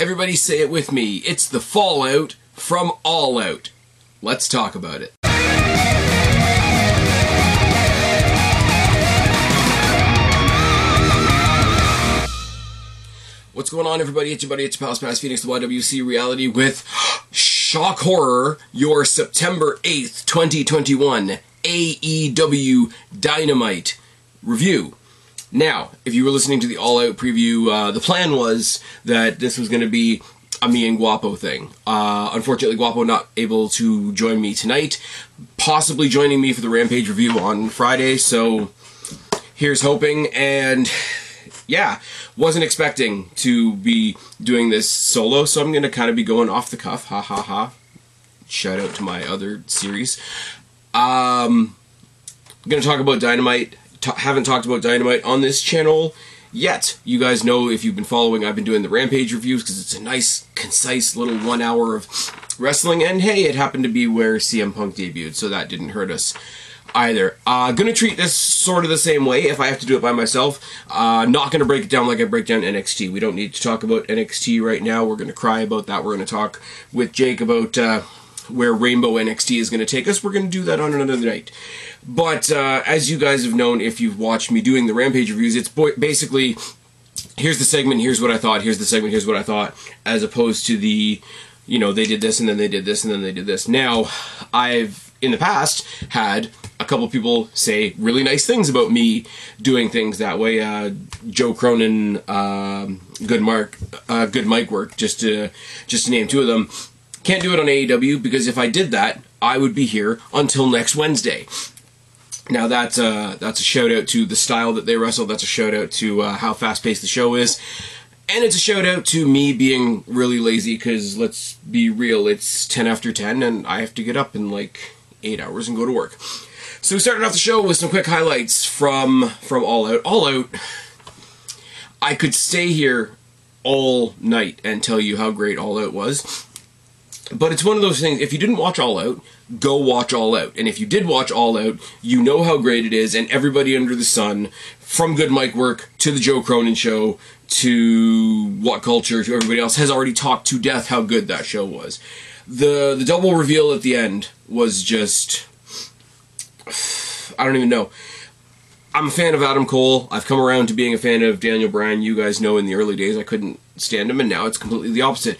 Everybody say it with me. It's the fallout from All Out. Let's talk about it. What's going on, everybody? It's your buddy, it's your pal, Past Phoenix, the YWC reality with Shock Horror, your September 8th, 2021 AEW Dynamite review. Now, if you were listening to the All Out preview, uh, the plan was that this was going to be a me and Guapo thing. Uh, unfortunately, Guapo not able to join me tonight, possibly joining me for the Rampage review on Friday, so here's hoping. And yeah, wasn't expecting to be doing this solo, so I'm going to kind of be going off the cuff. Ha ha ha. Shout out to my other series. Um, going to talk about Dynamite. T- haven't talked about Dynamite on this channel yet. You guys know if you've been following, I've been doing the Rampage reviews because it's a nice, concise little one hour of wrestling. And hey, it happened to be where CM Punk debuted, so that didn't hurt us either. Uh, gonna treat this sort of the same way if I have to do it by myself. Uh, not gonna break it down like I break down NXT. We don't need to talk about NXT right now. We're gonna cry about that. We're gonna talk with Jake about uh, where Rainbow NXT is gonna take us. We're gonna do that on another night. But uh, as you guys have known, if you've watched me doing the Rampage reviews, it's bo- basically here's the segment, here's what I thought, here's the segment, here's what I thought, as opposed to the you know they did this and then they did this and then they did this. Now I've in the past had a couple people say really nice things about me doing things that way. Uh, Joe Cronin, um, good Mark, uh, good Mike work, just to just to name two of them. Can't do it on AEW because if I did that, I would be here until next Wednesday. Now that's a that's a shout out to the style that they wrestle. That's a shout out to uh, how fast paced the show is, and it's a shout out to me being really lazy. Because let's be real, it's ten after ten, and I have to get up in like eight hours and go to work. So we started off the show with some quick highlights from from All Out. All Out. I could stay here all night and tell you how great All Out was. But it's one of those things, if you didn't watch All Out, go watch All Out. And if you did watch All Out, you know how great it is, and everybody under the sun, from Good Mike Work to the Joe Cronin Show to What Culture to everybody else, has already talked to death how good that show was. The the double reveal at the end was just I don't even know. I'm a fan of Adam Cole. I've come around to being a fan of Daniel Bryan. You guys know in the early days I couldn't stand him, and now it's completely the opposite.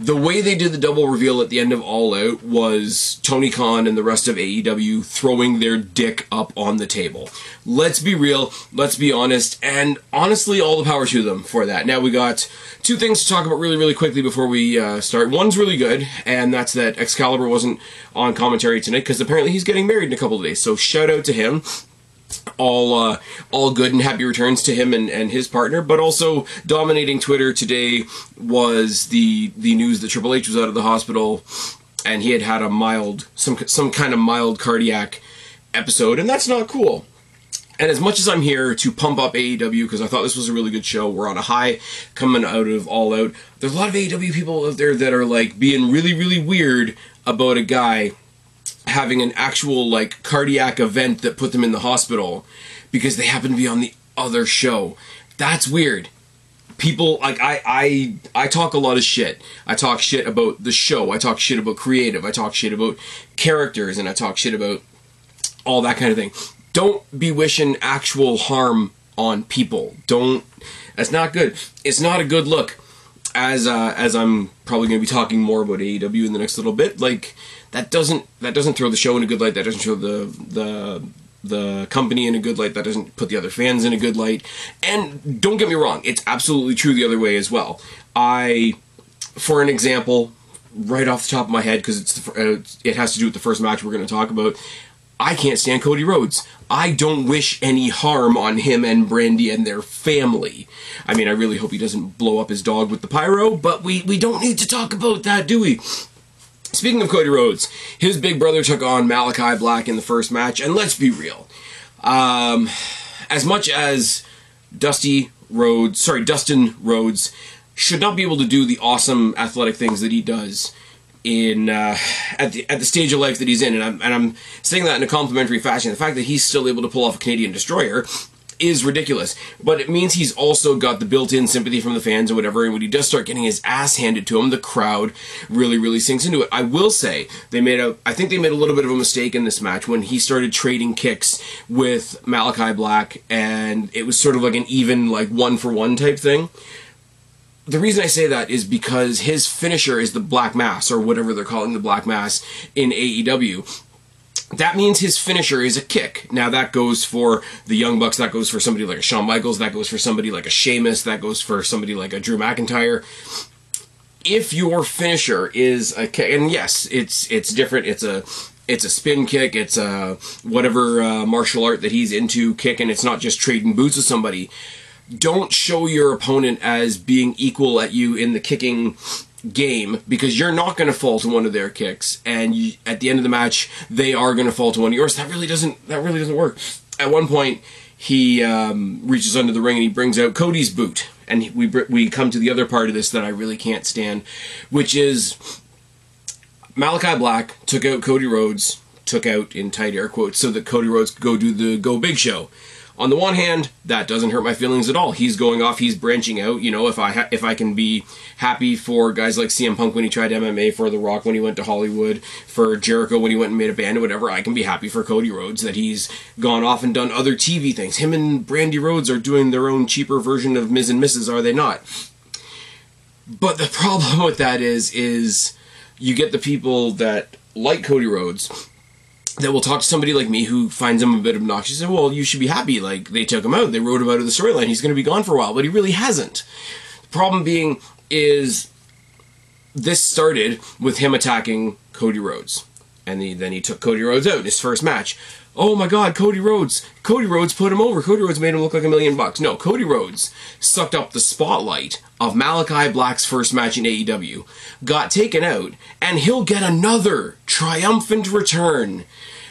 The way they did the double reveal at the end of All Out was Tony Khan and the rest of AEW throwing their dick up on the table. Let's be real, let's be honest, and honestly, all the power to them for that. Now we got two things to talk about really, really quickly before we uh, start. One's really good, and that's that Excalibur wasn't on commentary tonight because apparently he's getting married in a couple of days. So shout out to him all uh, all good and happy returns to him and, and his partner. But also dominating Twitter today was the the news that Triple H was out of the hospital and he had had a mild some some kind of mild cardiac episode, and that's not cool. And as much as I'm here to pump up AEW because I thought this was a really good show, we're on a high coming out of All Out. There's a lot of AEW people out there that are like being really really weird about a guy having an actual like cardiac event that put them in the hospital because they happen to be on the other show. That's weird. People like I I I talk a lot of shit. I talk shit about the show. I talk shit about creative. I talk shit about characters and I talk shit about all that kind of thing. Don't be wishing actual harm on people. Don't that's not good. It's not a good look. As uh, as I'm probably going to be talking more about AEW in the next little bit, like that doesn't that doesn't throw the show in a good light. That doesn't show the the the company in a good light. That doesn't put the other fans in a good light. And don't get me wrong, it's absolutely true the other way as well. I, for an example, right off the top of my head, because it's the, uh, it has to do with the first match we're going to talk about. I can't stand Cody Rhodes. I don't wish any harm on him and Brandy and their family. I mean, I really hope he doesn't blow up his dog with the pyro, but we, we don't need to talk about that, do we? Speaking of Cody Rhodes, his big brother took on Malachi Black in the first match, and let's be real. Um, as much as Dusty Rhodes, sorry, Dustin Rhodes, should not be able to do the awesome athletic things that he does in uh, at the at the stage of life that he's in, and I'm and I'm saying that in a complimentary fashion. The fact that he's still able to pull off a Canadian destroyer is ridiculous. But it means he's also got the built-in sympathy from the fans and whatever. And when he does start getting his ass handed to him, the crowd really, really sinks into it. I will say they made a. I think they made a little bit of a mistake in this match when he started trading kicks with Malachi Black, and it was sort of like an even, like one for one type thing the reason I say that is because his finisher is the Black Mass, or whatever they're calling the Black Mass in AEW. That means his finisher is a kick. Now that goes for the Young Bucks, that goes for somebody like a Shawn Michaels, that goes for somebody like a Sheamus, that goes for somebody like a Drew McIntyre. If your finisher is a kick, and yes, it's it's different. It's a it's a spin kick. It's a whatever uh, martial art that he's into kick, and it's not just trading boots with somebody don't show your opponent as being equal at you in the kicking game because you're not going to fall to one of their kicks and you, at the end of the match they are going to fall to one of yours. That really doesn't that really doesn't work. At one point he um, reaches under the ring and he brings out Cody's boot and we we come to the other part of this that I really can't stand which is Malachi Black took out Cody Rhodes took out in tight air quotes so that Cody Rhodes could go do the go big show on the one hand, that doesn't hurt my feelings at all. He's going off, he's branching out. You know, if I ha- if I can be happy for guys like CM Punk when he tried MMA, for The Rock when he went to Hollywood, for Jericho when he went and made a band or whatever, I can be happy for Cody Rhodes that he's gone off and done other TV things. Him and Brandy Rhodes are doing their own cheaper version of Ms. and Mrs., are they not? But the problem with that is, is you get the people that like Cody Rhodes that will talk to somebody like me who finds him a bit obnoxious and well you should be happy. Like they took him out. They wrote him out of the storyline. He's going to be gone for a while but he really hasn't. The problem being is this started with him attacking cody rhodes. And he, then he took cody rhodes out in his first match oh my god cody rhodes cody rhodes put him over cody rhodes made him look like a million bucks no cody rhodes sucked up the spotlight of malachi black's first match in aew got taken out and he'll get another triumphant return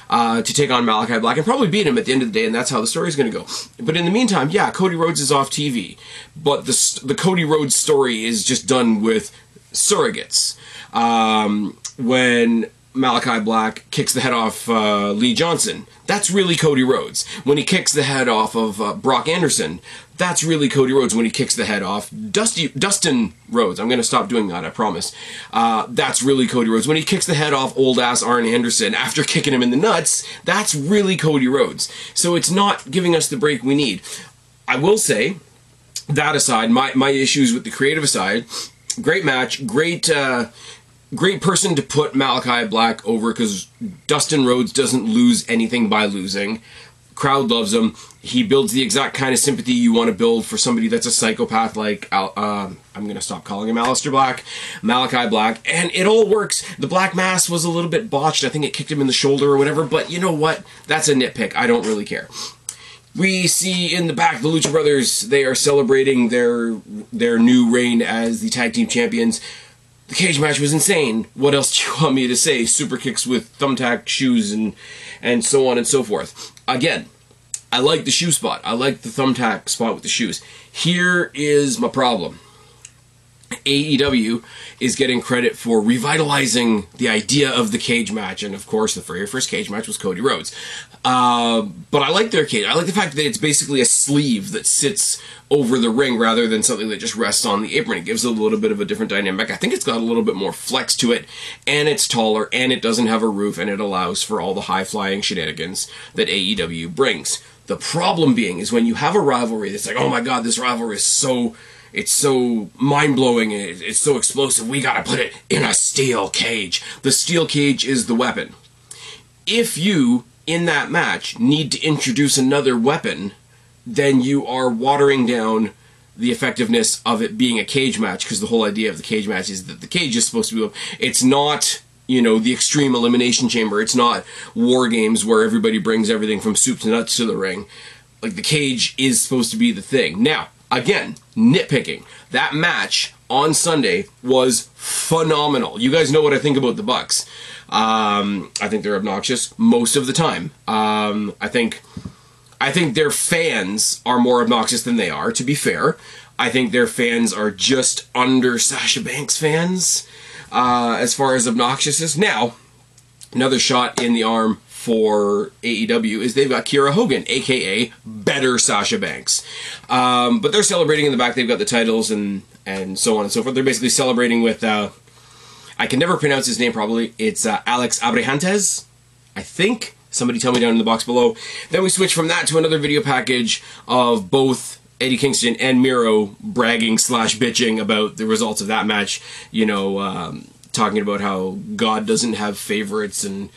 uh, to take on Malachi Black and probably beat him at the end of the day, and that's how the story is going to go. But in the meantime, yeah, Cody Rhodes is off TV, but the the Cody Rhodes story is just done with surrogates. Um, when Malachi Black kicks the head off uh, Lee Johnson. That's really Cody Rhodes. When he kicks the head off of uh, Brock Anderson, that's really Cody Rhodes when he kicks the head off Dusty Dustin Rhodes. I'm going to stop doing that, I promise. Uh, that's really Cody Rhodes. When he kicks the head off old ass Arn Anderson after kicking him in the nuts, that's really Cody Rhodes. So it's not giving us the break we need. I will say, that aside, my, my issues with the creative aside, great match, great. Great person to put Malachi Black over because Dustin Rhodes doesn't lose anything by losing. Crowd loves him. He builds the exact kind of sympathy you want to build for somebody that's a psychopath like uh, I'm going to stop calling him Aleister Black, Malachi Black, and it all works. The Black Mass was a little bit botched. I think it kicked him in the shoulder or whatever, but you know what? That's a nitpick. I don't really care. We see in the back the Lucha Brothers. They are celebrating their their new reign as the tag team champions. The cage match was insane. What else do you want me to say? Super kicks with thumbtack shoes and and so on and so forth. Again, I like the shoe spot. I like the thumbtack spot with the shoes. Here is my problem. AEW is getting credit for revitalizing the idea of the cage match, and of course, the very first cage match was Cody Rhodes. Uh, but I like their cage. I like the fact that it's basically a sleeve that sits over the ring rather than something that just rests on the apron. It gives it a little bit of a different dynamic. I think it's got a little bit more flex to it, and it's taller, and it doesn't have a roof, and it allows for all the high flying shenanigans that AEW brings. The problem being is when you have a rivalry that's like, oh my god, this rivalry is so it's so mind blowing. It's so explosive. We gotta put it in a steel cage. The steel cage is the weapon. If you, in that match, need to introduce another weapon, then you are watering down the effectiveness of it being a cage match because the whole idea of the cage match is that the cage is supposed to be. It's not you know the extreme elimination chamber. It's not war games where everybody brings everything from soup to nuts to the ring. Like the cage is supposed to be the thing. Now, again, nitpicking. That match on Sunday was phenomenal. You guys know what I think about the Bucks. Um, I think they're obnoxious most of the time. Um, I think I think their fans are more obnoxious than they are. To be fair, I think their fans are just under Sasha Banks fans uh, as far as obnoxiousness. Now, another shot in the arm for AEW is they've got Kiera Hogan, aka Better Sasha Banks. Um, but they're celebrating in the back. They've got the titles and and so on and so forth. They're basically celebrating with. Uh, I can never pronounce his name probably. It's uh, Alex Abrahantes, I think. Somebody tell me down in the box below. Then we switch from that to another video package of both Eddie Kingston and Miro bragging slash bitching about the results of that match. You know, um, talking about how God doesn't have favorites and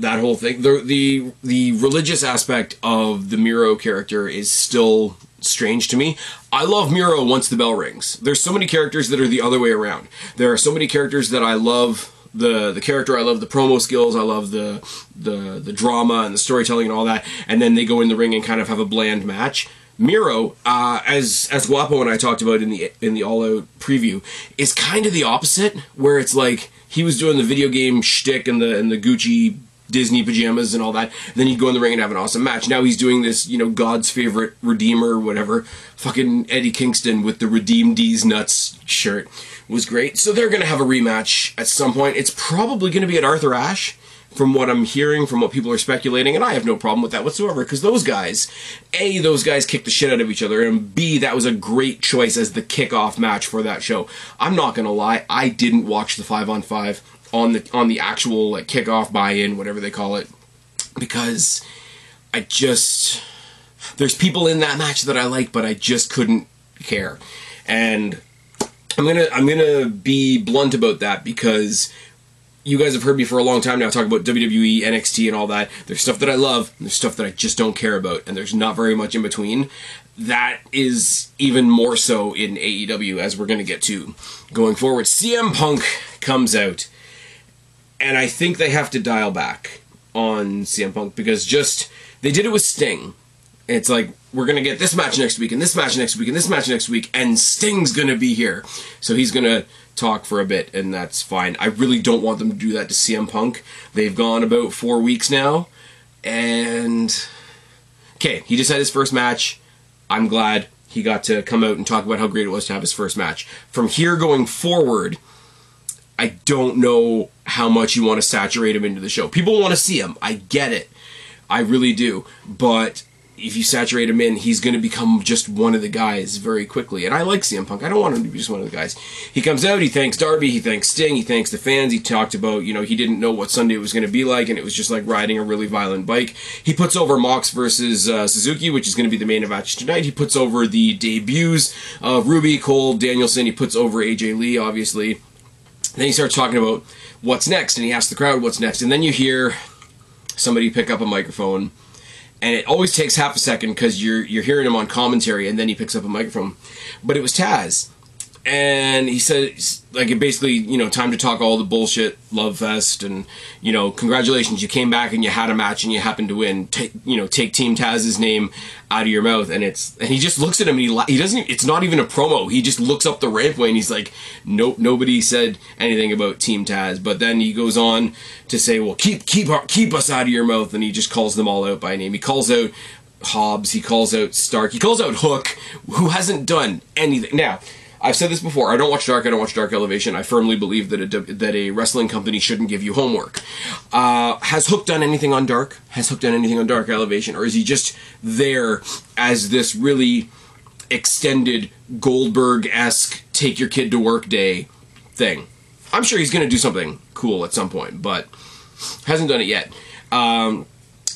that whole thing. The the the religious aspect of the Miro character is still strange to me. I love Miro once the bell rings. There's so many characters that are the other way around. There are so many characters that I love the the character, I love the promo skills, I love the the the drama and the storytelling and all that, and then they go in the ring and kind of have a bland match. Miro, uh, as as Guapo and I talked about in the in the All Out preview, is kind of the opposite, where it's like he was doing the video game shtick and the and the Gucci Disney pajamas and all that. Then he'd go in the ring and have an awesome match. Now he's doing this, you know, God's favorite redeemer, whatever. Fucking Eddie Kingston with the Redeem D's Nuts shirt was great. So they're going to have a rematch at some point. It's probably going to be at Arthur Ashe from what I'm hearing, from what people are speculating, and I have no problem with that whatsoever, because those guys, A, those guys kicked the shit out of each other, and B, that was a great choice as the kickoff match for that show. I'm not gonna lie, I didn't watch the 5 on 5 on the on the actual like kickoff buy-in, whatever they call it, because I just there's people in that match that I like, but I just couldn't care, and I'm gonna I'm gonna be blunt about that because you guys have heard me for a long time now talk about WWE, NXT, and all that. There's stuff that I love, there's stuff that I just don't care about, and there's not very much in between. That is even more so in AEW, as we're going to get to going forward. CM Punk comes out and I think they have to dial back on CM Punk because just they did it with Sting. It's like we're gonna get this match next week and this match next week and this match next week and Sting's gonna be here, so he's gonna talk for a bit and that's fine. I really don't want them to do that to CM Punk. They've gone about four weeks now, and okay, he just had his first match. I'm glad he got to come out and talk about how great it was to have his first match. From here going forward I don't know how much you want to saturate him into the show. People want to see him. I get it. I really do. But if you saturate him in, he's going to become just one of the guys very quickly. And I like CM Punk. I don't want him to be just one of the guys. He comes out, he thanks Darby, he thanks Sting, he thanks the fans. He talked about, you know, he didn't know what Sunday was going to be like, and it was just like riding a really violent bike. He puts over Mox versus uh, Suzuki, which is going to be the main event tonight. He puts over the debuts of Ruby, Cole, Danielson. He puts over AJ Lee, obviously. Then he starts talking about what's next, and he asks the crowd what's next, and then you hear somebody pick up a microphone, and it always takes half a second because you're you're hearing him on commentary, and then he picks up a microphone. But it was Taz, and he said like it basically you know time to talk all the bullshit love fest and you know congratulations you came back and you had a match and you happened to win. Take you know take team taz's name out of your mouth and it's and he just looks at him and he he doesn't it's not even a promo. He just looks up the rampway and he's like nope nobody said anything about team taz. But then he goes on to say well keep keep keep us out of your mouth and he just calls them all out by name. He calls out Hobbs, he calls out Stark, he calls out Hook, who hasn't done anything. Now, I've said this before. I don't watch Dark. I don't watch Dark Elevation. I firmly believe that a that a wrestling company shouldn't give you homework. Uh, has Hook done anything on Dark? Has Hook done anything on Dark Elevation, or is he just there as this really extended Goldberg esque take your kid to work day thing? I'm sure he's going to do something cool at some point, but hasn't done it yet. Um,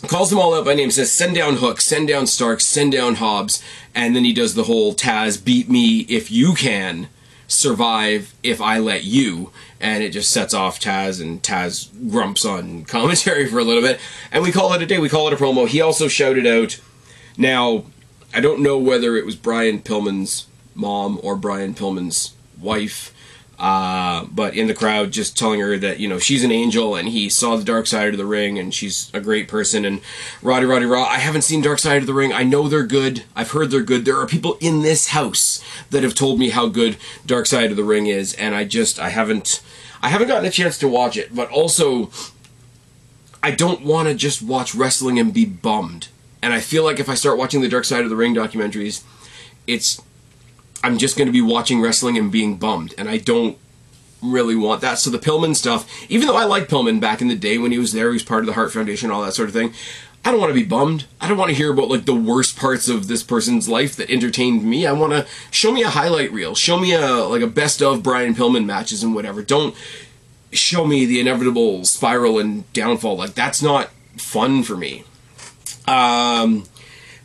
calls them all out by name, says send down Hook, send down Stark, send down Hobbs, and then he does the whole Taz beat me if you can, survive if I let you, and it just sets off Taz and Taz grumps on commentary for a little bit, and we call it a day. We call it a promo. He also shouted out. Now, I don't know whether it was Brian Pillman's mom or Brian Pillman's wife uh, but in the crowd, just telling her that you know she's an angel and he saw the dark side of the ring and she's a great person. And Roddy Roddy Raw, I haven't seen Dark Side of the Ring. I know they're good. I've heard they're good. There are people in this house that have told me how good Dark Side of the Ring is, and I just I haven't I haven't gotten a chance to watch it. But also, I don't want to just watch wrestling and be bummed. And I feel like if I start watching the Dark Side of the Ring documentaries, it's I'm just going to be watching wrestling and being bummed, and I don't really want that. So the Pillman stuff, even though I liked Pillman back in the day when he was there, he was part of the Hart Foundation, all that sort of thing. I don't want to be bummed. I don't want to hear about like the worst parts of this person's life that entertained me. I want to show me a highlight reel. Show me a like a best of Brian Pillman matches and whatever. Don't show me the inevitable spiral and downfall. Like that's not fun for me. Um,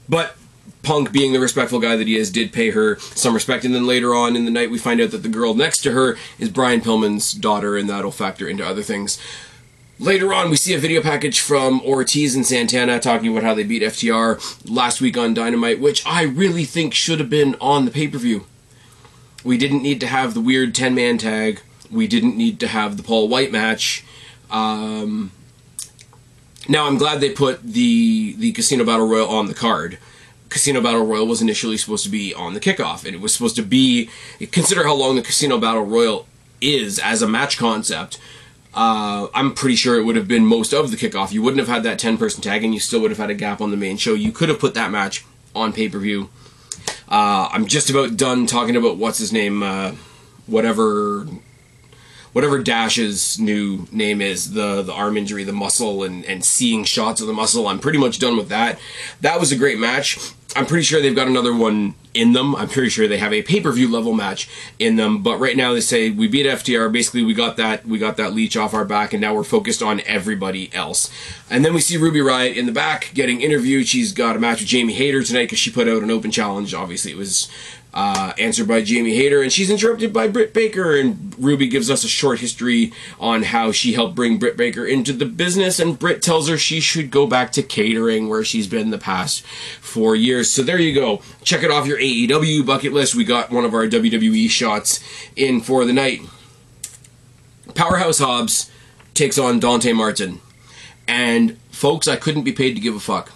but Punk, being the respectful guy that he is, did pay her some respect. And then later on in the night, we find out that the girl next to her is Brian Pillman's daughter, and that'll factor into other things. Later on, we see a video package from Ortiz and Santana talking about how they beat FTR last week on Dynamite, which I really think should have been on the pay per view. We didn't need to have the weird 10 man tag. We didn't need to have the Paul White match. Um, now, I'm glad they put the, the Casino Battle Royal on the card. Casino Battle Royal was initially supposed to be on the kickoff, and it was supposed to be. Consider how long the Casino Battle Royal is as a match concept uh, I'm pretty sure it would have been most of the kickoff. You wouldn't have had that 10 person tag, and you still would have had a gap on the main show. You could have put that match on pay per view. Uh, I'm just about done talking about what's his name, uh, whatever, whatever Dash's new name is, the the arm injury, the muscle, and and seeing shots of the muscle. I'm pretty much done with that. That was a great match. I'm pretty sure they've got another one in them. I'm pretty sure they have a pay per view level match in them. But right now they say we beat FTR. Basically, we got that we got that leech off our back, and now we're focused on everybody else. And then we see Ruby Riott in the back getting interviewed. She's got a match with Jamie Hayter tonight because she put out an open challenge. Obviously, it was uh, answered by Jamie Hayter, and she's interrupted by Britt Baker. And Ruby gives us a short history on how she helped bring Britt Baker into the business, and Britt tells her she should go back to catering where she's been the past four years. So there you go. Check it off your AEW bucket list. We got one of our WWE shots in for the night. Powerhouse Hobbs takes on Dante Martin. And folks, I couldn't be paid to give a fuck.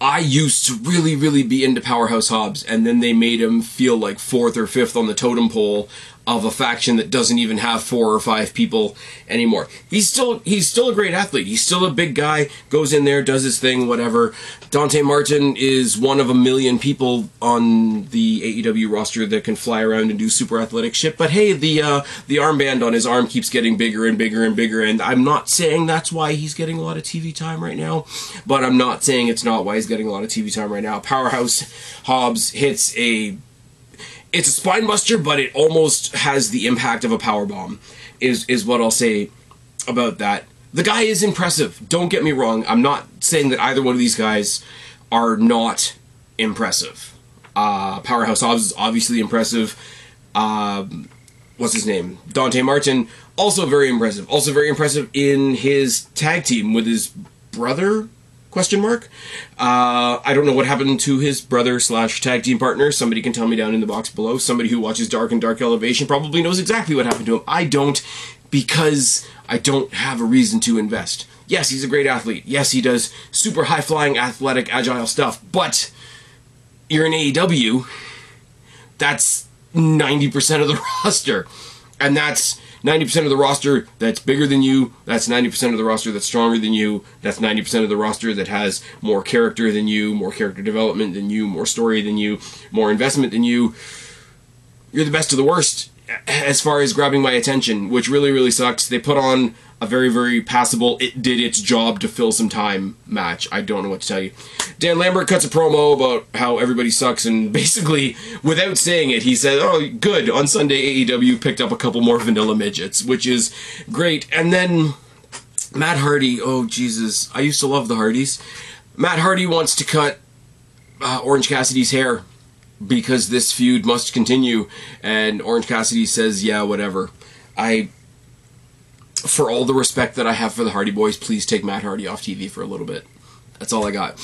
I used to really, really be into Powerhouse Hobbs, and then they made him feel like fourth or fifth on the totem pole of a faction that doesn't even have four or five people anymore. He's still he's still a great athlete. He's still a big guy. Goes in there, does his thing, whatever. Dante Martin is one of a million people on the AEW roster that can fly around and do super athletic shit. But hey, the uh, the armband on his arm keeps getting bigger and bigger and bigger. And I'm not saying that's why he's getting a lot of TV time right now, but I'm not saying it's not why he's getting a lot of TV time right now. Powerhouse Hobbs hits a it's a spine buster, but it almost has the impact of a power bomb. Is is what I'll say about that. The guy is impressive. Don't get me wrong. I'm not saying that either one of these guys are not impressive. Uh, Powerhouse Hobbs is obviously impressive. Um, what's his name? Dante Martin also very impressive. Also very impressive in his tag team with his brother Question mark. Uh, I don't know what happened to his brother slash tag team partner. Somebody can tell me down in the box below. Somebody who watches Dark and Dark Elevation probably knows exactly what happened to him. I don't because I don't have a reason to invest. Yes, he's a great athlete. Yes, he does super high flying, athletic, agile stuff. But you're in AEW. That's 90% of the roster. And that's 90% of the roster that's bigger than you, that's 90% of the roster that's stronger than you, that's 90% of the roster that has more character than you, more character development than you, more story than you, more investment than you. You're the best of the worst as far as grabbing my attention, which really, really sucks. They put on a very, very passable, it did its job to fill some time match. I don't know what to tell you. Dan Lambert cuts a promo about how everybody sucks, and basically, without saying it, he said, Oh, good, on Sunday, AEW picked up a couple more vanilla midgets, which is great. And then Matt Hardy, oh, Jesus, I used to love the Hardys. Matt Hardy wants to cut uh, Orange Cassidy's hair because this feud must continue, and Orange Cassidy says, Yeah, whatever. I for all the respect that I have for the Hardy Boys, please take Matt Hardy off TV for a little bit. That's all I got.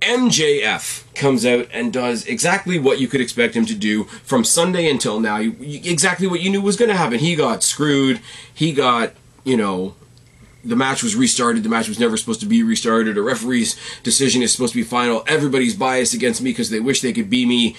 MJF comes out and does exactly what you could expect him to do from Sunday until now. Exactly what you knew was going to happen. He got screwed. He got, you know, the match was restarted. The match was never supposed to be restarted. A referee's decision is supposed to be final. Everybody's biased against me because they wish they could be me.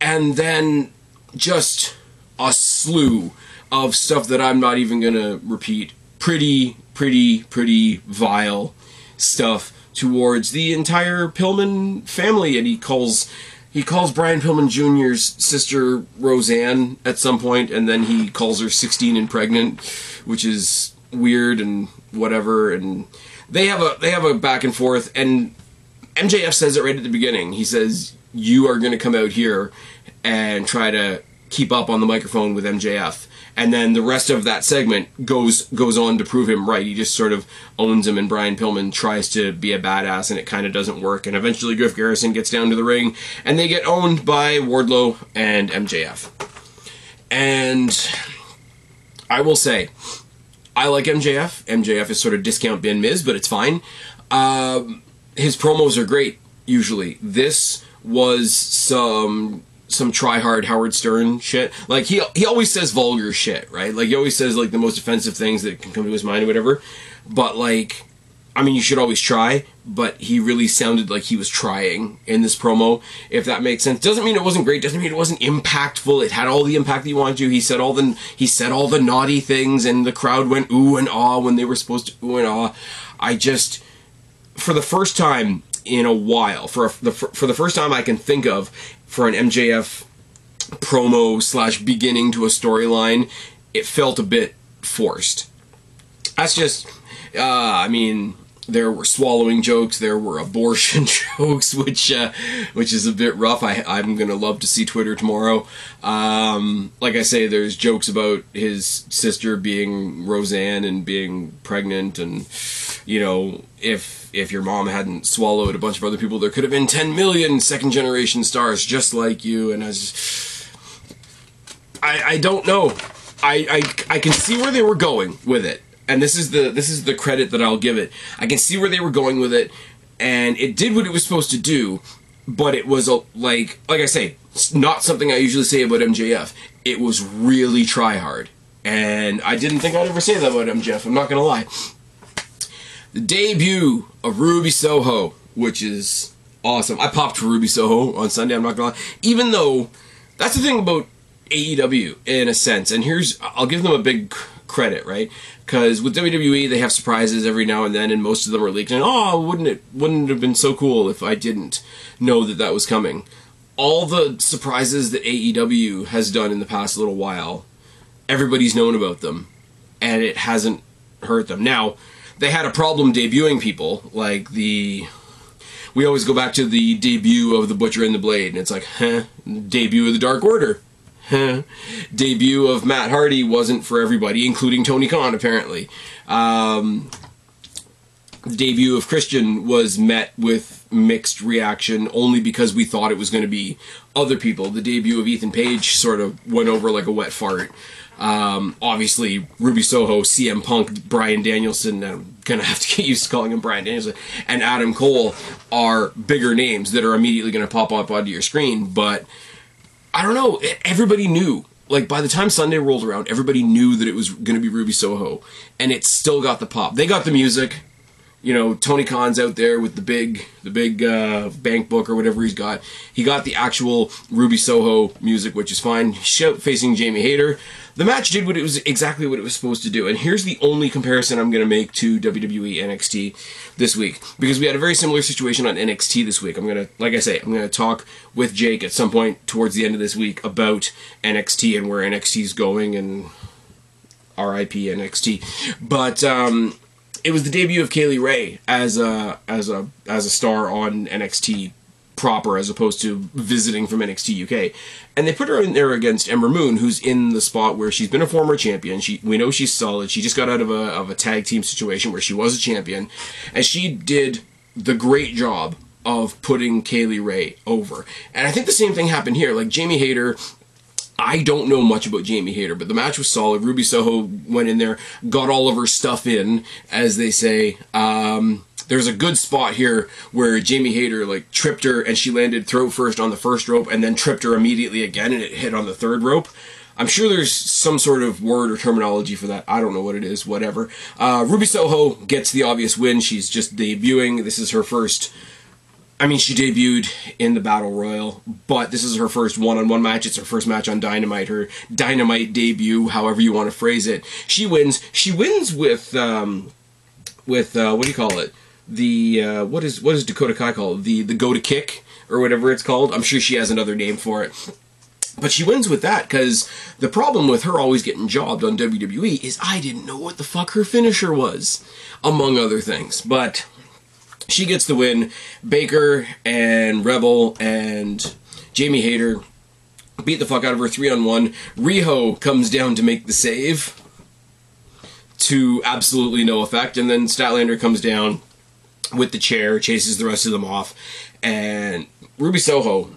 And then just a slew of stuff that I'm not even going to repeat pretty, pretty, pretty vile stuff towards the entire Pillman family, and he calls he calls Brian Pillman Jr.'s sister Roseanne at some point, and then he calls her 16 and pregnant, which is weird and whatever. And they have a they have a back and forth, and MJF says it right at the beginning. He says, "You are going to come out here and try to keep up on the microphone with MJF." And then the rest of that segment goes goes on to prove him right. He just sort of owns him, and Brian Pillman tries to be a badass, and it kind of doesn't work. And eventually, Griff Garrison gets down to the ring, and they get owned by Wardlow and MJF. And I will say, I like MJF. MJF is sort of discount bin Miz, but it's fine. Um, his promos are great usually. This was some some try hard Howard Stern shit. Like he he always says vulgar shit, right? Like he always says like the most offensive things that can come to his mind or whatever. But like I mean you should always try, but he really sounded like he was trying in this promo, if that makes sense. Doesn't mean it wasn't great, doesn't mean it wasn't impactful. It had all the impact that you wanted to. He said all the he said all the naughty things and the crowd went ooh and ah when they were supposed to ooh and ah. I just for the first time in a while, for a, the for the first time I can think of, for an MJF promo slash beginning to a storyline, it felt a bit forced. That's just, uh, I mean, there were swallowing jokes, there were abortion jokes, which uh, which is a bit rough. I, I'm gonna love to see Twitter tomorrow. Um, like I say, there's jokes about his sister being Roseanne and being pregnant, and you know if if your mom hadn't swallowed a bunch of other people, there could have been 10 million second generation stars just like you. And I just, I, I don't know. I, I, I can see where they were going with it. And this is the this is the credit that I'll give it. I can see where they were going with it, and it did what it was supposed to do, but it was a, like like I say, not something I usually say about MJF. It was really try hard, and I didn't think I'd ever say that about MJF. I'm not gonna lie the debut of Ruby Soho, which is awesome. I popped for Ruby Soho on Sunday. I'm not gonna lie, even though that's the thing about AEW in a sense. And here's I'll give them a big credit, right? Because with WWE they have surprises every now and then, and most of them are leaked. And oh, wouldn't it wouldn't it have been so cool if I didn't know that that was coming? All the surprises that AEW has done in the past little while, everybody's known about them, and it hasn't hurt them. Now they had a problem debuting people like the we always go back to the debut of the Butcher and the Blade, and it's like, huh, debut of the Dark Order. Huh. Debut of Matt Hardy wasn't for everybody, including Tony Khan, apparently. Um, debut of Christian was met with mixed reaction only because we thought it was going to be other people. The debut of Ethan Page sort of went over like a wet fart. Um, obviously, Ruby Soho, CM Punk, Bryan Danielson, I'm gonna have to get used to calling him Bryan Danielson, and Adam Cole are bigger names that are immediately gonna pop up onto your screen. But I don't know, everybody knew. Like by the time Sunday rolled around, everybody knew that it was gonna be Ruby Soho, and it still got the pop. They got the music. You know, Tony Khan's out there with the big, the big uh, bank book or whatever he's got. He got the actual Ruby Soho music, which is fine. Facing Jamie Hayter the match did what it was exactly what it was supposed to do. And here's the only comparison I'm going to make to WWE NXT this week because we had a very similar situation on NXT this week. I'm going to, like I say, I'm going to talk with Jake at some point towards the end of this week about NXT and where NXT is going and RIP NXT. But um, it was the debut of Kay Lee Ray as a as a as a star on NXT proper as opposed to visiting from NXT UK. And they put her in there against Ember Moon, who's in the spot where she's been a former champion. She we know she's solid. She just got out of a of a tag team situation where she was a champion, and she did the great job of putting Kay Lee Ray over. And I think the same thing happened here. Like Jamie Hayter I don't know much about Jamie Hayter, but the match was solid. Ruby Soho went in there, got all of her stuff in, as they say. Um, there's a good spot here where Jamie Hayter like tripped her and she landed throat first on the first rope and then tripped her immediately again and it hit on the third rope. I'm sure there's some sort of word or terminology for that. I don't know what it is, whatever. Uh, Ruby Soho gets the obvious win. She's just debuting. This is her first. I mean, she debuted in the Battle Royal, but this is her first one on one match. It's her first match on Dynamite, her Dynamite debut, however you want to phrase it. She wins. She wins with, um, with, uh, what do you call it? The uh, what is what does Dakota Kai call it? the the go to kick or whatever it's called. I'm sure she has another name for it. But she wins with that because the problem with her always getting jobbed on WWE is I didn't know what the fuck her finisher was, among other things. But she gets the win. Baker and Rebel and Jamie Hayter beat the fuck out of her three on one. Riho comes down to make the save to absolutely no effect, and then Statlander comes down with the chair, chases the rest of them off, and Ruby Soho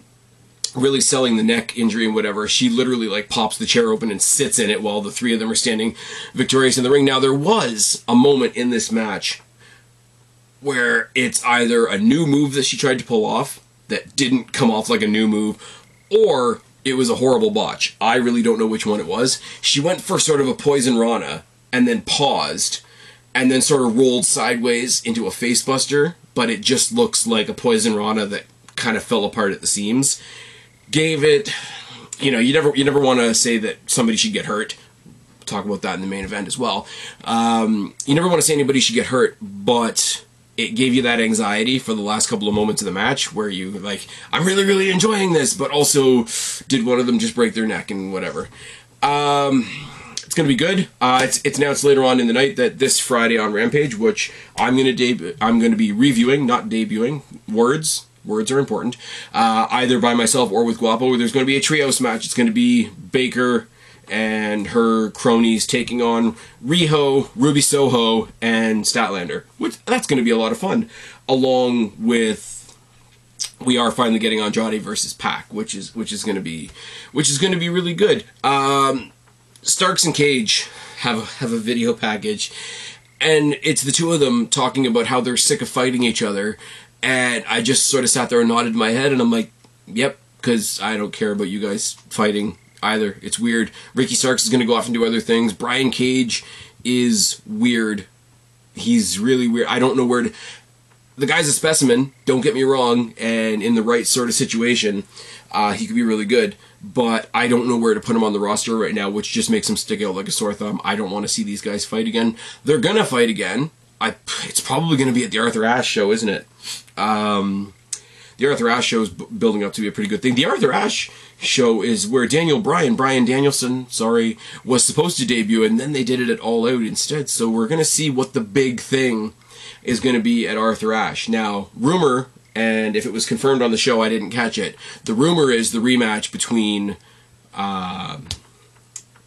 really selling the neck injury and whatever, she literally like pops the chair open and sits in it while the three of them are standing victorious in the ring. Now there was a moment in this match where it's either a new move that she tried to pull off that didn't come off like a new move, or it was a horrible botch. I really don't know which one it was. She went for sort of a poison rana and then paused and then sort of rolled sideways into a facebuster, but it just looks like a poison rana that kind of fell apart at the seams gave it. You know, you never you never want to say that somebody should get hurt. Talk about that in the main event as well. Um, you never want to say anybody should get hurt, but it gave you that anxiety for the last couple of moments of the match where you like, I'm really really enjoying this, but also did one of them just break their neck and whatever. Um, it's gonna be good. Uh, it's it's announced later on in the night that this Friday on Rampage, which I'm gonna deb- I'm gonna be reviewing, not debuting. Words words are important. Uh, either by myself or with Guapo. There's going to be a trios match. It's going to be Baker and her cronies taking on Riho, Ruby Soho, and Statlander. Which that's going to be a lot of fun, along with we are finally getting on Andrade versus Pac, which is which is going to be which is going to be really good. Um, Starks and Cage have have a video package, and it's the two of them talking about how they're sick of fighting each other and I just sort of sat there and nodded my head, and I'm like, yep, because I don't care about you guys fighting either. It's weird. Ricky Starks is going to go off and do other things. Brian Cage is weird. He's really weird. I don't know where to. The guy's a specimen, don't get me wrong, and in the right sort of situation, uh, he could be really good. But I don't know where to put him on the roster right now, which just makes him stick out like a sore thumb. I don't want to see these guys fight again. They're gonna fight again. I, it's probably to be at the Arthur Ashe show, isn't it? Um, the Arthur Ashe show is building up to be a pretty good thing. The Arthur Ashe show is where Daniel Bryan, Bryan Danielson, sorry, was supposed to debut, and then they did it at All Out instead. So we're to see what the big thing is going to be at Arthur Ashe. Now, rumor, and if it was confirmed on the show, I didn't catch it. The rumor is the rematch between. Uh,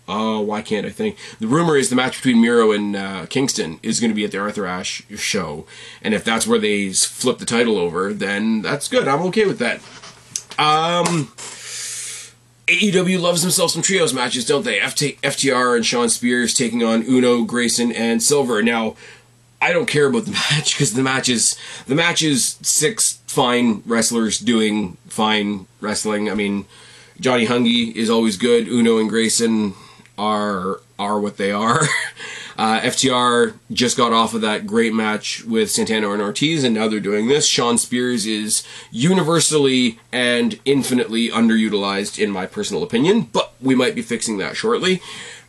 Oh, why can't I think? The rumor is the match between Miro and uh, Kingston is going to be at the Arthur Ashe show, and if that's where they flip the title over, then that's good. I'm okay with that. Um, AEW loves themselves some trios matches, don't they? FT- FTR and Shawn Spears taking on Uno, Grayson, and Silver. Now, I don't care about the match because the match is the match is six fine wrestlers doing fine wrestling. I mean, Johnny Hungee is always good. Uno and Grayson are are what they are. Uh, FTR just got off of that great match with Santana and Ortiz, and now they're doing this. Shawn Spears is universally and infinitely underutilized, in my personal opinion, but we might be fixing that shortly.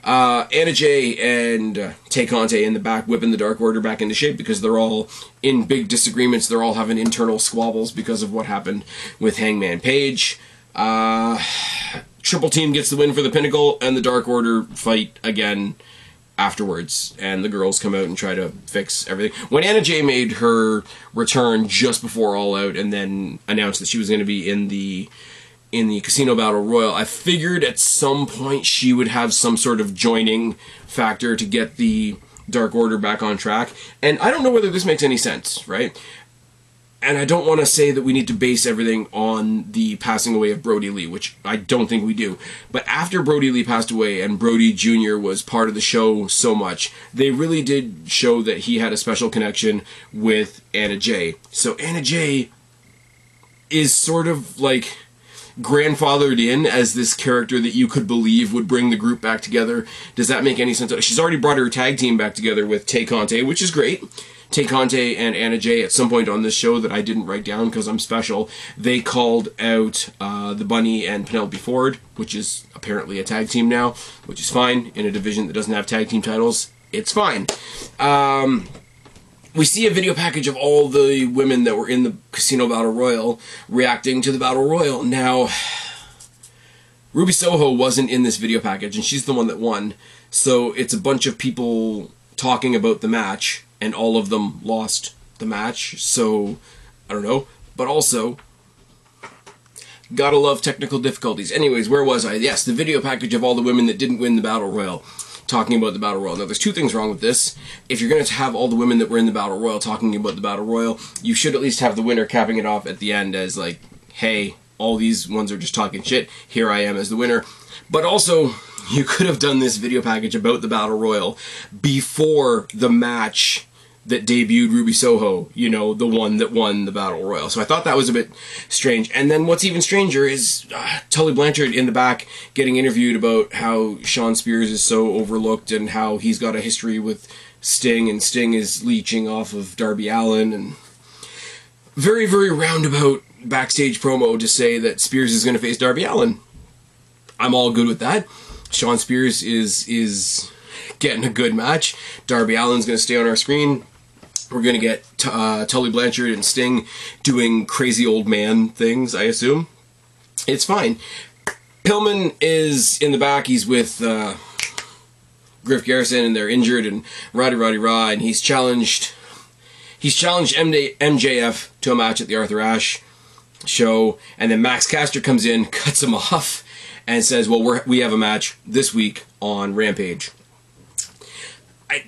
Uh, Anna Jay and uh, Tay Conti in the back, whipping the Dark Order back into shape because they're all in big disagreements. They're all having internal squabbles because of what happened with Hangman Page. Uh, Triple Team gets the win for the Pinnacle, and the Dark Order fight again afterwards. And the girls come out and try to fix everything. When Anna Jay made her return just before All Out, and then announced that she was going to be in the in the Casino Battle Royal, I figured at some point she would have some sort of joining factor to get the Dark Order back on track. And I don't know whether this makes any sense, right? and I don't want to say that we need to base everything on the passing away of Brodie Lee, which I don't think we do. But after Brodie Lee passed away and Brodie Jr. was part of the show so much, they really did show that he had a special connection with Anna Jay. So Anna Jay is sort of like grandfathered in as this character that you could believe would bring the group back together. Does that make any sense? She's already brought her tag team back together with Tay Conti, which is great. Tay Conti and Anna Jay at some point on this show that I didn't write down because I'm special. They called out uh, the Bunny and Penelope Ford, which is apparently a tag team now, which is fine in a division that doesn't have tag team titles. It's fine. Um, we see a video package of all the women that were in the Casino Battle Royal reacting to the Battle Royal. Now, Ruby Soho wasn't in this video package, and she's the one that won. So it's a bunch of people talking about the match, and all of them lost the match. So I don't know. But also, gotta love technical difficulties. Anyways, where was I? Yes, the video package of all the women that didn't win the Battle Royal talking about the Battle Royal. Now, there's two things wrong with this. If you're going to have all the women that were in the Battle Royal talking about the Battle Royal, you should at least have the winner capping it off at the end as, like, hey, all these ones are just talking shit. Here I am as the winner. But also, you could have done this video package about the Battle Royal before the match that debuted Ruby Soho, you know, the one that won the Battle Royal. So I thought that was a bit strange. And then what's even stranger is uh, Tully Blanchard in the back getting interviewed about how Shawn Spears is so overlooked and how he's got a history with Sting and Sting is leeching off of Darby Allin and very, very roundabout backstage promo to say that Spears is going to face Darby Allin. I'm all good with that. Shawn Spears is is getting a good match. Darby Allin's going to stay on our screen. We're going to get uh, Tully Blanchard and Sting doing crazy old man things, I assume. It's fine. Pillman is in the back. He's with uh, Griff Garrison, and they're injured, and Roddy Roddy Rah, and he's challenged. He's challenged MJF to a match at the Arthur Ashe show, and then Max Caster comes in, cuts him off, and says, "Well, we we have a match this week on Rampage." I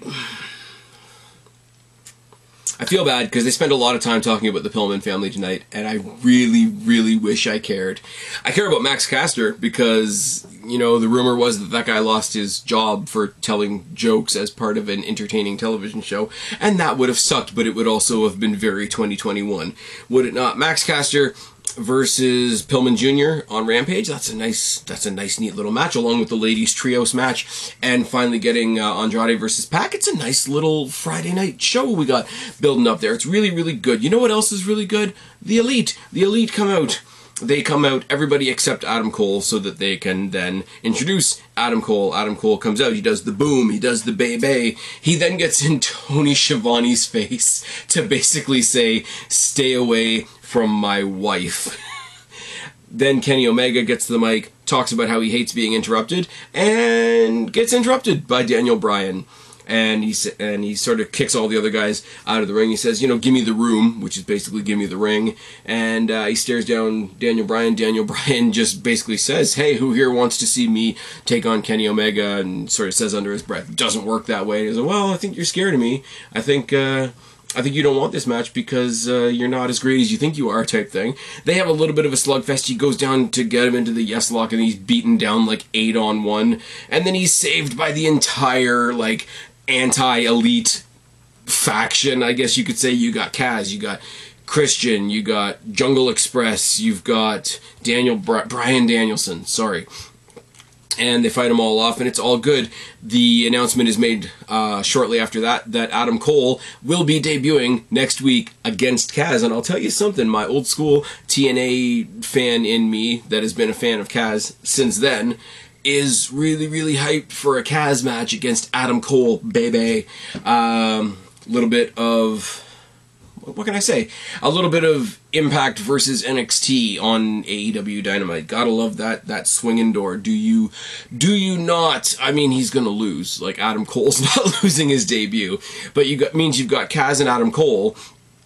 I feel bad because they spend a lot of time talking about the Pillman family tonight, and I really, really wish I cared. I care about Max Caster because, you know, the rumor was that that guy lost his job for telling jokes as part of an entertaining television show, and that would have sucked, but it would also have been very 2021, would it not? Max Caster versus Pillman Jr. on Rampage. That's a nice, that's a nice, neat little match, along with the ladies trios match, and finally getting uh, Andrade versus Pac. It's a nice little Friday night show we got building up there. It's really, really good. You know what else is really good? The Elite. The Elite come out they come out, everybody except Adam Cole, so that they can then introduce Adam Cole. Adam Cole comes out, he does the boom, he does the bay bay. He then gets in Tony Schiavone's face to basically say, stay away from my wife. then Kenny Omega gets to the mic, talks about how he hates being interrupted, and gets interrupted by Daniel Bryan and he and he sort of kicks all the other guys out of the ring. He says, "You know, give me the room," which is basically "give me the ring." And uh, he stares down Daniel Bryan. Daniel Bryan just basically says, "Hey, who here wants to see me take on Kenny Omega?" And sort of says under his breath, doesn't work that way." He says, "Well, I think you're scared of me. I think." Uh, I think you don't want this match because uh, you're not as great as you think you are, type thing. They have a little bit of a slugfest. He goes down to get him into the yes lock, and he's beaten down like eight on one, and then he's saved by the entire like anti-elite faction, I guess you could say. You got Kaz, you got Christian, you got Jungle Express, you've got Daniel Bryan Danielson. Sorry. And they fight them all off, and it's all good. The announcement is made uh, shortly after that that Adam Cole will be debuting next week against Kaz. And I'll tell you something, my old school TNA fan in me that has been a fan of Kaz since then is really, really hyped for a Kaz match against Adam Cole, baby. A um, little bit of what can I say? A little bit of Impact versus NXT on AEW Dynamite. Gotta love that that swinging door. Do you do you not? I mean, he's gonna lose. Like Adam Cole's not losing his debut, but you got means you've got Kaz and Adam Cole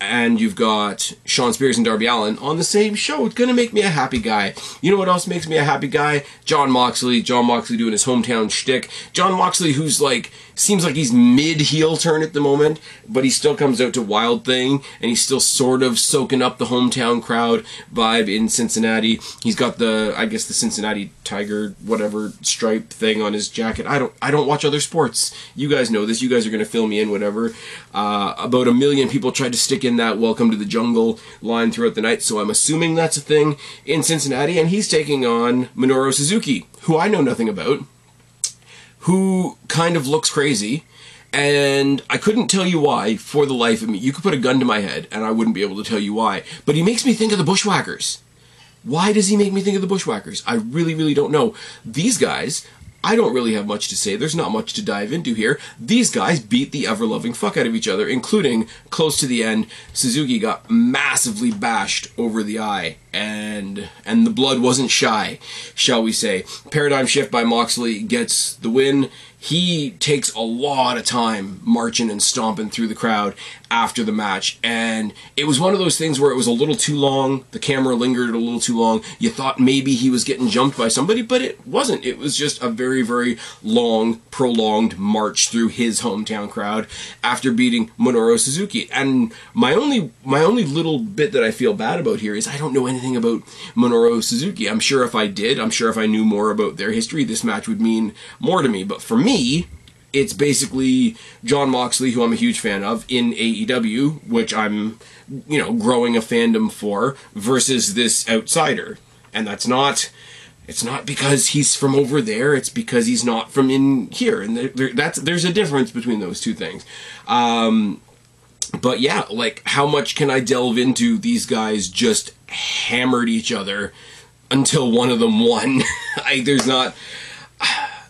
and you've got Shawn Spears and Darby Allin on the same show. It's gonna make me a happy guy. You know what else makes me a happy guy? Jon Moxley. Jon Moxley doing his hometown shtick. Jon Moxley, who's like seems like he's mid heel turn at the moment, but he still comes out to Wild Thing, and he's still sort of soaking up the hometown crowd vibe in Cincinnati. He's got the, I guess, the Cincinnati Tiger whatever stripe thing on his jacket. I don't, I don't watch other sports. You guys know this. You guys are gonna fill me in, whatever. Uh, about a million people tried to stick in that "Welcome to the Jungle" line throughout the night, so I'm assuming that's a thing in Cincinnati, and he's taking on Minoru Suzuki, who I know nothing about who kind of looks crazy. And I couldn't tell you why for the life of me. You could put a gun to my head and I wouldn't be able to tell you why. But he makes me think of the Bushwhackers. Why does he make me think of the Bushwhackers? I really, really don't know. These guys I don't really have much to say. There's not much to dive into here. These guys beat the ever loving fuck out of each other, including close to the end. Suzuki got massively bashed over the eye, and and the blood wasn't shy, shall we say. Paradigm shift by Moxley gets the win he takes a lot of time marching and stomping through the crowd after the match. And it was one of those things where it was a little too long. The camera lingered a little too long. You thought maybe he was getting jumped by somebody, but it wasn't. It was just a very, very long, prolonged march through his hometown crowd after beating Minoru Suzuki. And my only my only little bit that I feel bad about here is I don't know anything about Minoru Suzuki. I'm sure if I did, I'm sure if I knew more about their history, this match would mean more to me. But for me, me, it's basically Jon Moxley, who I'm a huge fan of, in AEW, which I'm, you know, growing a fandom for, versus this outsider. And that's not. It's not because he's from over there. It's because he's not from in here, and there, there, that's there's a difference between those two things. Um, but yeah, like how much can I delve into these guys just hammered each other until one of them won? I, there's not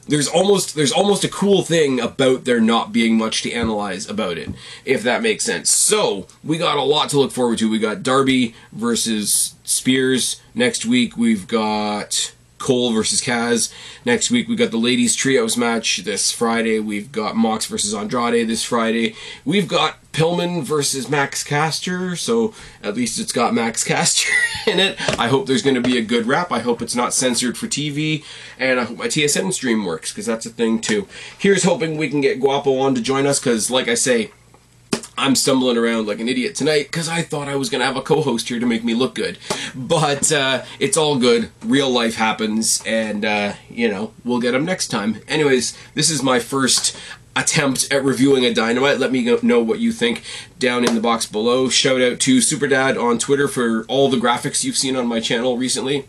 there's almost there's almost a cool thing about there not being much to analyze about it, if that makes sense. So we got a lot to look forward to. We got Darby versus Spears next week. We've got Cole versus Kaz. Next week we got the ladies trios match this Friday. We've got Mox versus Andrade this Friday. We've got Pillman versus Max Caster, so at least it's got Max Caster in it. I hope there's going to be a good rap. I hope it's not censored for TV, and I hope my TSN stream works because that's a thing too. Here's hoping we can get Guapo on to join us because, like I say, I'm stumbling around like an idiot tonight because I thought I was going to have a co host here to make me look good. But uh, it's all good. Real life happens, and, uh, you know, we'll get them next time. Anyways, this is my first attempt at reviewing a dynamite. Let me know what you think down in the box below. Shout out to Superdad on Twitter for all the graphics you've seen on my channel recently.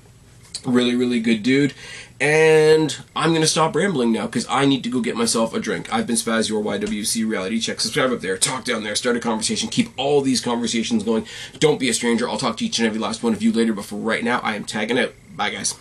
Really, really good dude. And I'm going to stop rambling now because I need to go get myself a drink. I've been Spaz, your YWC reality check. Subscribe up there, talk down there, start a conversation, keep all these conversations going. Don't be a stranger. I'll talk to each and every last one of you later, but for right now, I am tagging out. Bye, guys.